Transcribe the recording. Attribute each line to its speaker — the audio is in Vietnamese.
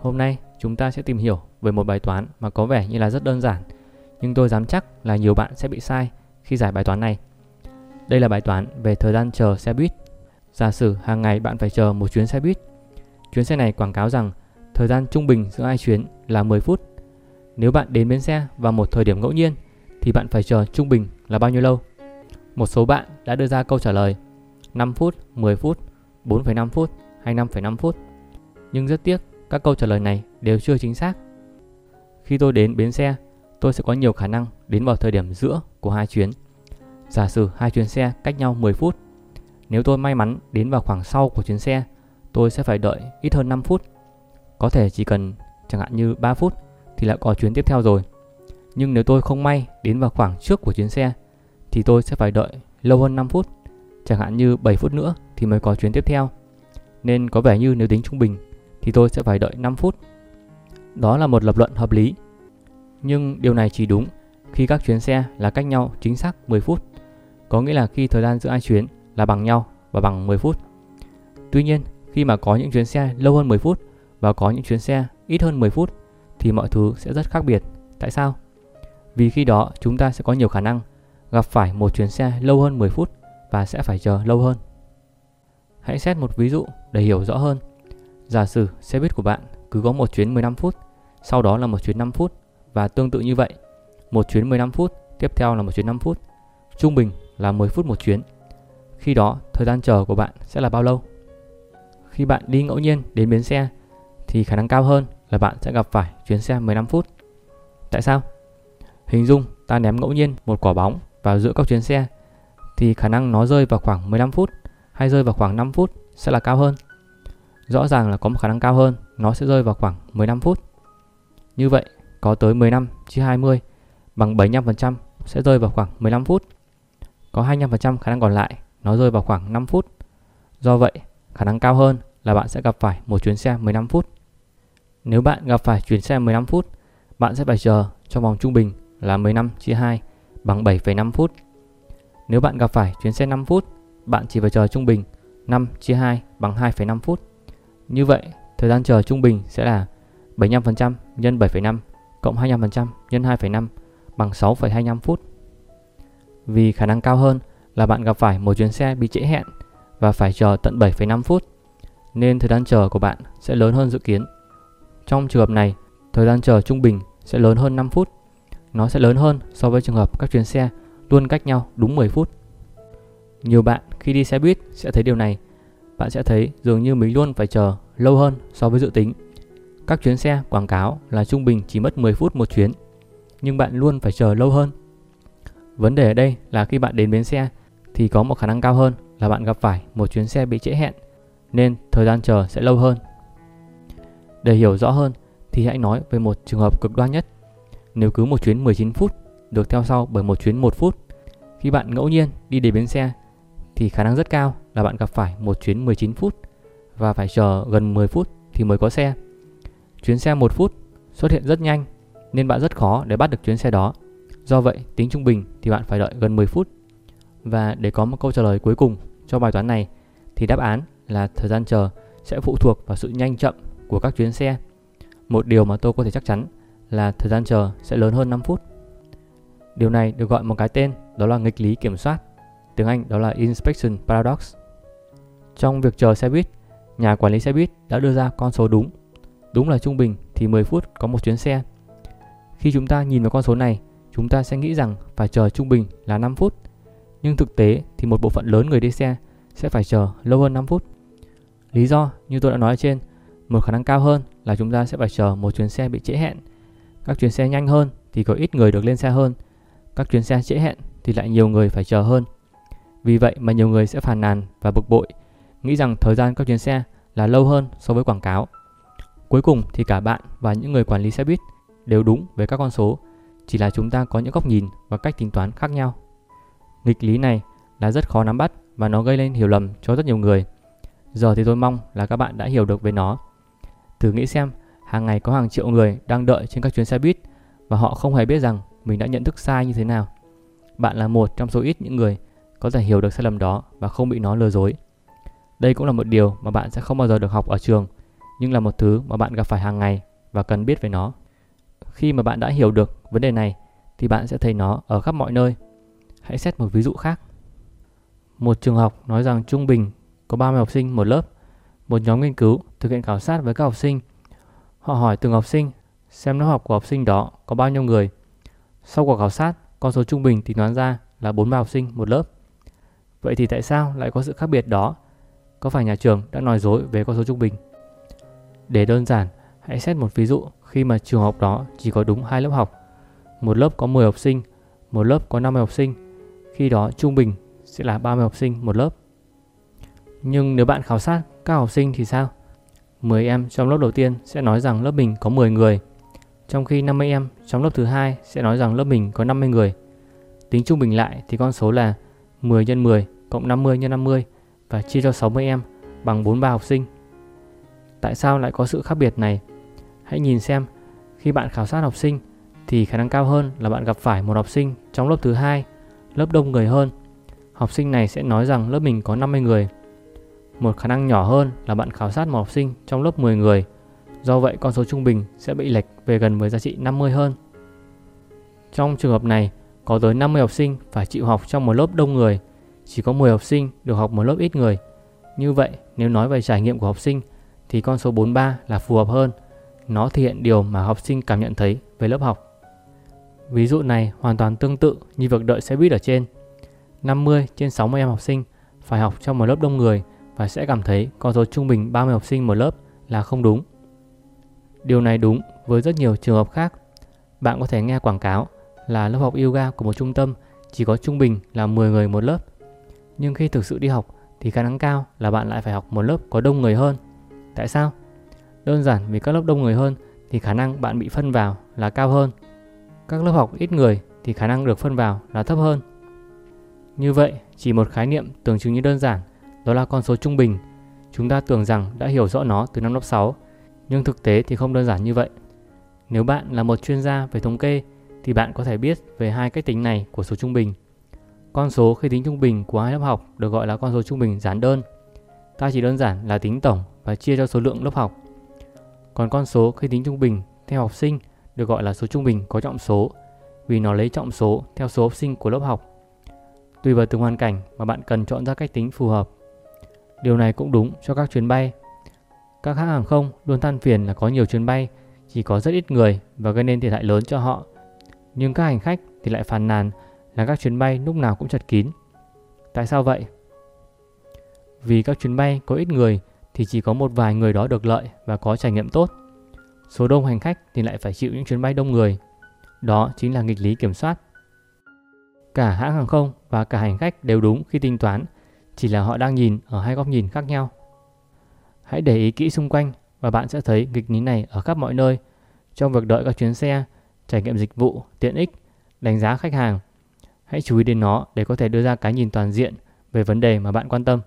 Speaker 1: Hôm nay chúng ta sẽ tìm hiểu về một bài toán mà có vẻ như là rất đơn giản, nhưng tôi dám chắc là nhiều bạn sẽ bị sai khi giải bài toán này. Đây là bài toán về thời gian chờ xe buýt. Giả sử hàng ngày bạn phải chờ một chuyến xe buýt. Chuyến xe này quảng cáo rằng thời gian trung bình giữa hai chuyến là 10 phút. Nếu bạn đến bến xe vào một thời điểm ngẫu nhiên thì bạn phải chờ trung bình là bao nhiêu lâu? Một số bạn đã đưa ra câu trả lời 5 phút, 10 phút, 4,5 phút hay 5,5 phút. Nhưng rất tiếc, các câu trả lời này đều chưa chính xác. Khi tôi đến bến xe, tôi sẽ có nhiều khả năng đến vào thời điểm giữa của hai chuyến. Giả sử hai chuyến xe cách nhau 10 phút. Nếu tôi may mắn đến vào khoảng sau của chuyến xe, tôi sẽ phải đợi ít hơn 5 phút. Có thể chỉ cần chẳng hạn như 3 phút thì lại có chuyến tiếp theo rồi. Nhưng nếu tôi không may đến vào khoảng trước của chuyến xe thì tôi sẽ phải đợi lâu hơn 5 phút, chẳng hạn như 7 phút nữa thì mới có chuyến tiếp theo. Nên có vẻ như nếu tính trung bình thì tôi sẽ phải đợi 5 phút. Đó là một lập luận hợp lý. Nhưng điều này chỉ đúng khi các chuyến xe là cách nhau chính xác 10 phút. Có nghĩa là khi thời gian giữa hai chuyến là bằng nhau và bằng 10 phút. Tuy nhiên, khi mà có những chuyến xe lâu hơn 10 phút và có những chuyến xe ít hơn 10 phút thì mọi thứ sẽ rất khác biệt. Tại sao? Vì khi đó chúng ta sẽ có nhiều khả năng gặp phải một chuyến xe lâu hơn 10 phút và sẽ phải chờ lâu hơn. Hãy xét một ví dụ để hiểu rõ hơn. Giả sử xe buýt của bạn cứ có một chuyến 15 phút, sau đó là một chuyến 5 phút và tương tự như vậy, một chuyến 15 phút, tiếp theo là một chuyến 5 phút. Trung bình là 10 phút một chuyến. Khi đó, thời gian chờ của bạn sẽ là bao lâu? Khi bạn đi ngẫu nhiên đến bến xe thì khả năng cao hơn là bạn sẽ gặp phải chuyến xe 15 phút. Tại sao? Hình dung ta ném ngẫu nhiên một quả bóng vào giữa các chuyến xe thì khả năng nó rơi vào khoảng 15 phút hay rơi vào khoảng 5 phút sẽ là cao hơn. Rõ ràng là có một khả năng cao hơn, nó sẽ rơi vào khoảng 15 phút. Như vậy, có tới 15 chia 20 bằng 75% sẽ rơi vào khoảng 15 phút. Có 25% khả năng còn lại nó rơi vào khoảng 5 phút. Do vậy, khả năng cao hơn là bạn sẽ gặp phải một chuyến xe 15 phút. Nếu bạn gặp phải chuyến xe 15 phút, bạn sẽ phải chờ trong vòng trung bình là 15 chia 2 bằng 7,5 phút. Nếu bạn gặp phải chuyến xe 5 phút, bạn chỉ phải chờ trung bình 5 chia 2 bằng 2,5 phút. Như vậy, thời gian chờ trung bình sẽ là 75% nhân 7,5 cộng 25% nhân 2,5 bằng 6,25 phút. Vì khả năng cao hơn là bạn gặp phải một chuyến xe bị trễ hẹn và phải chờ tận 7,5 phút, nên thời gian chờ của bạn sẽ lớn hơn dự kiến. Trong trường hợp này, thời gian chờ trung bình sẽ lớn hơn 5 phút. Nó sẽ lớn hơn so với trường hợp các chuyến xe luôn cách nhau đúng 10 phút. Nhiều bạn khi đi xe buýt sẽ thấy điều này. Bạn sẽ thấy dường như mình luôn phải chờ lâu hơn so với dự tính. Các chuyến xe quảng cáo là trung bình chỉ mất 10 phút một chuyến, nhưng bạn luôn phải chờ lâu hơn. Vấn đề ở đây là khi bạn đến bến xe thì có một khả năng cao hơn là bạn gặp phải một chuyến xe bị trễ hẹn, nên thời gian chờ sẽ lâu hơn. Để hiểu rõ hơn thì hãy nói về một trường hợp cực đoan nhất. Nếu cứ một chuyến 19 phút được theo sau bởi một chuyến 1 phút, khi bạn ngẫu nhiên đi đến bến xe thì khả năng rất cao là bạn gặp phải một chuyến 19 phút và phải chờ gần 10 phút thì mới có xe. Chuyến xe 1 phút xuất hiện rất nhanh nên bạn rất khó để bắt được chuyến xe đó. Do vậy, tính trung bình thì bạn phải đợi gần 10 phút. Và để có một câu trả lời cuối cùng cho bài toán này thì đáp án là thời gian chờ sẽ phụ thuộc vào sự nhanh chậm của các chuyến xe. Một điều mà tôi có thể chắc chắn là thời gian chờ sẽ lớn hơn 5 phút. Điều này được gọi một cái tên đó là nghịch lý kiểm soát. Tiếng Anh đó là Inspection Paradox. Trong việc chờ xe buýt, nhà quản lý xe buýt đã đưa ra con số đúng. Đúng là trung bình thì 10 phút có một chuyến xe. Khi chúng ta nhìn vào con số này, chúng ta sẽ nghĩ rằng phải chờ trung bình là 5 phút. Nhưng thực tế thì một bộ phận lớn người đi xe sẽ phải chờ lâu hơn 5 phút. Lý do như tôi đã nói ở trên, một khả năng cao hơn là chúng ta sẽ phải chờ một chuyến xe bị trễ hẹn. Các chuyến xe nhanh hơn thì có ít người được lên xe hơn. Các chuyến xe trễ hẹn thì lại nhiều người phải chờ hơn. Vì vậy mà nhiều người sẽ phàn nàn và bực bội, nghĩ rằng thời gian các chuyến xe là lâu hơn so với quảng cáo. Cuối cùng thì cả bạn và những người quản lý xe buýt đều đúng về các con số, chỉ là chúng ta có những góc nhìn và cách tính toán khác nhau. Nghịch lý này là rất khó nắm bắt và nó gây lên hiểu lầm cho rất nhiều người. Giờ thì tôi mong là các bạn đã hiểu được về nó. Thử nghĩ xem, hàng ngày có hàng triệu người đang đợi trên các chuyến xe buýt và họ không hề biết rằng mình đã nhận thức sai như thế nào. Bạn là một trong số ít những người có thể hiểu được sai lầm đó và không bị nó lừa dối. Đây cũng là một điều mà bạn sẽ không bao giờ được học ở trường nhưng là một thứ mà bạn gặp phải hàng ngày và cần biết về nó. Khi mà bạn đã hiểu được vấn đề này thì bạn sẽ thấy nó ở khắp mọi nơi. Hãy xét một ví dụ khác. Một trường học nói rằng trung bình có 30 học sinh một lớp. Một nhóm nghiên cứu thực hiện khảo sát với các học sinh. Họ hỏi từng học sinh xem lớp học của học sinh đó có bao nhiêu người. Sau cuộc khảo sát, con số trung bình tính toán ra là 43 học sinh một lớp. Vậy thì tại sao lại có sự khác biệt đó? Có phải nhà trường đã nói dối về con số trung bình? Để đơn giản, hãy xét một ví dụ khi mà trường học đó chỉ có đúng hai lớp học. Một lớp có 10 học sinh, một lớp có 50 học sinh. Khi đó trung bình sẽ là 30 học sinh một lớp. Nhưng nếu bạn khảo sát các học sinh thì sao? 10 em trong lớp đầu tiên sẽ nói rằng lớp mình có 10 người, trong khi 50 em trong lớp thứ hai sẽ nói rằng lớp mình có 50 người. Tính trung bình lại thì con số là 10 x 10 cộng 50 x 50 và chia cho 60 em bằng 43 học sinh. Tại sao lại có sự khác biệt này? Hãy nhìn xem, khi bạn khảo sát học sinh thì khả năng cao hơn là bạn gặp phải một học sinh trong lớp thứ hai, lớp đông người hơn. Học sinh này sẽ nói rằng lớp mình có 50 người. Một khả năng nhỏ hơn là bạn khảo sát một học sinh trong lớp 10 người. Do vậy con số trung bình sẽ bị lệch về gần với giá trị 50 hơn. Trong trường hợp này, có tới 50 học sinh phải chịu học trong một lớp đông người, chỉ có 10 học sinh được học một lớp ít người. Như vậy, nếu nói về trải nghiệm của học sinh thì con số 43 là phù hợp hơn. Nó thể hiện điều mà học sinh cảm nhận thấy về lớp học. Ví dụ này hoàn toàn tương tự như việc đợi xe buýt ở trên. 50 trên 60 em học sinh phải học trong một lớp đông người và sẽ cảm thấy con số trung bình 30 học sinh một lớp là không đúng. Điều này đúng với rất nhiều trường hợp khác. Bạn có thể nghe quảng cáo là lớp học yoga của một trung tâm chỉ có trung bình là 10 người một lớp. Nhưng khi thực sự đi học thì khả năng cao là bạn lại phải học một lớp có đông người hơn. Tại sao? Đơn giản vì các lớp đông người hơn thì khả năng bạn bị phân vào là cao hơn. Các lớp học ít người thì khả năng được phân vào là thấp hơn. Như vậy, chỉ một khái niệm tưởng chừng như đơn giản, đó là con số trung bình. Chúng ta tưởng rằng đã hiểu rõ nó từ năm lớp 6, nhưng thực tế thì không đơn giản như vậy. Nếu bạn là một chuyên gia về thống kê thì bạn có thể biết về hai cách tính này của số trung bình. Con số khi tính trung bình của hai lớp học được gọi là con số trung bình giản đơn. Ta chỉ đơn giản là tính tổng và chia cho số lượng lớp học. Còn con số khi tính trung bình theo học sinh được gọi là số trung bình có trọng số, vì nó lấy trọng số theo số học sinh của lớp học. Tùy vào từng hoàn cảnh mà bạn cần chọn ra cách tính phù hợp. Điều này cũng đúng cho các chuyến bay. Các hãng hàng không luôn than phiền là có nhiều chuyến bay, chỉ có rất ít người và gây nên thiệt hại lớn cho họ. Nhưng các hành khách thì lại phàn nàn là các chuyến bay lúc nào cũng chật kín. Tại sao vậy? Vì các chuyến bay có ít người thì chỉ có một vài người đó được lợi và có trải nghiệm tốt. Số đông hành khách thì lại phải chịu những chuyến bay đông người. Đó chính là nghịch lý kiểm soát. Cả hãng hàng không và cả hành khách đều đúng khi tính toán, chỉ là họ đang nhìn ở hai góc nhìn khác nhau. Hãy để ý kỹ xung quanh và bạn sẽ thấy nghịch lý này ở khắp mọi nơi trong việc đợi các chuyến xe, trải nghiệm dịch vụ, tiện ích, đánh giá khách hàng. Hãy chú ý đến nó để có thể đưa ra cái nhìn toàn diện về vấn đề mà bạn quan tâm.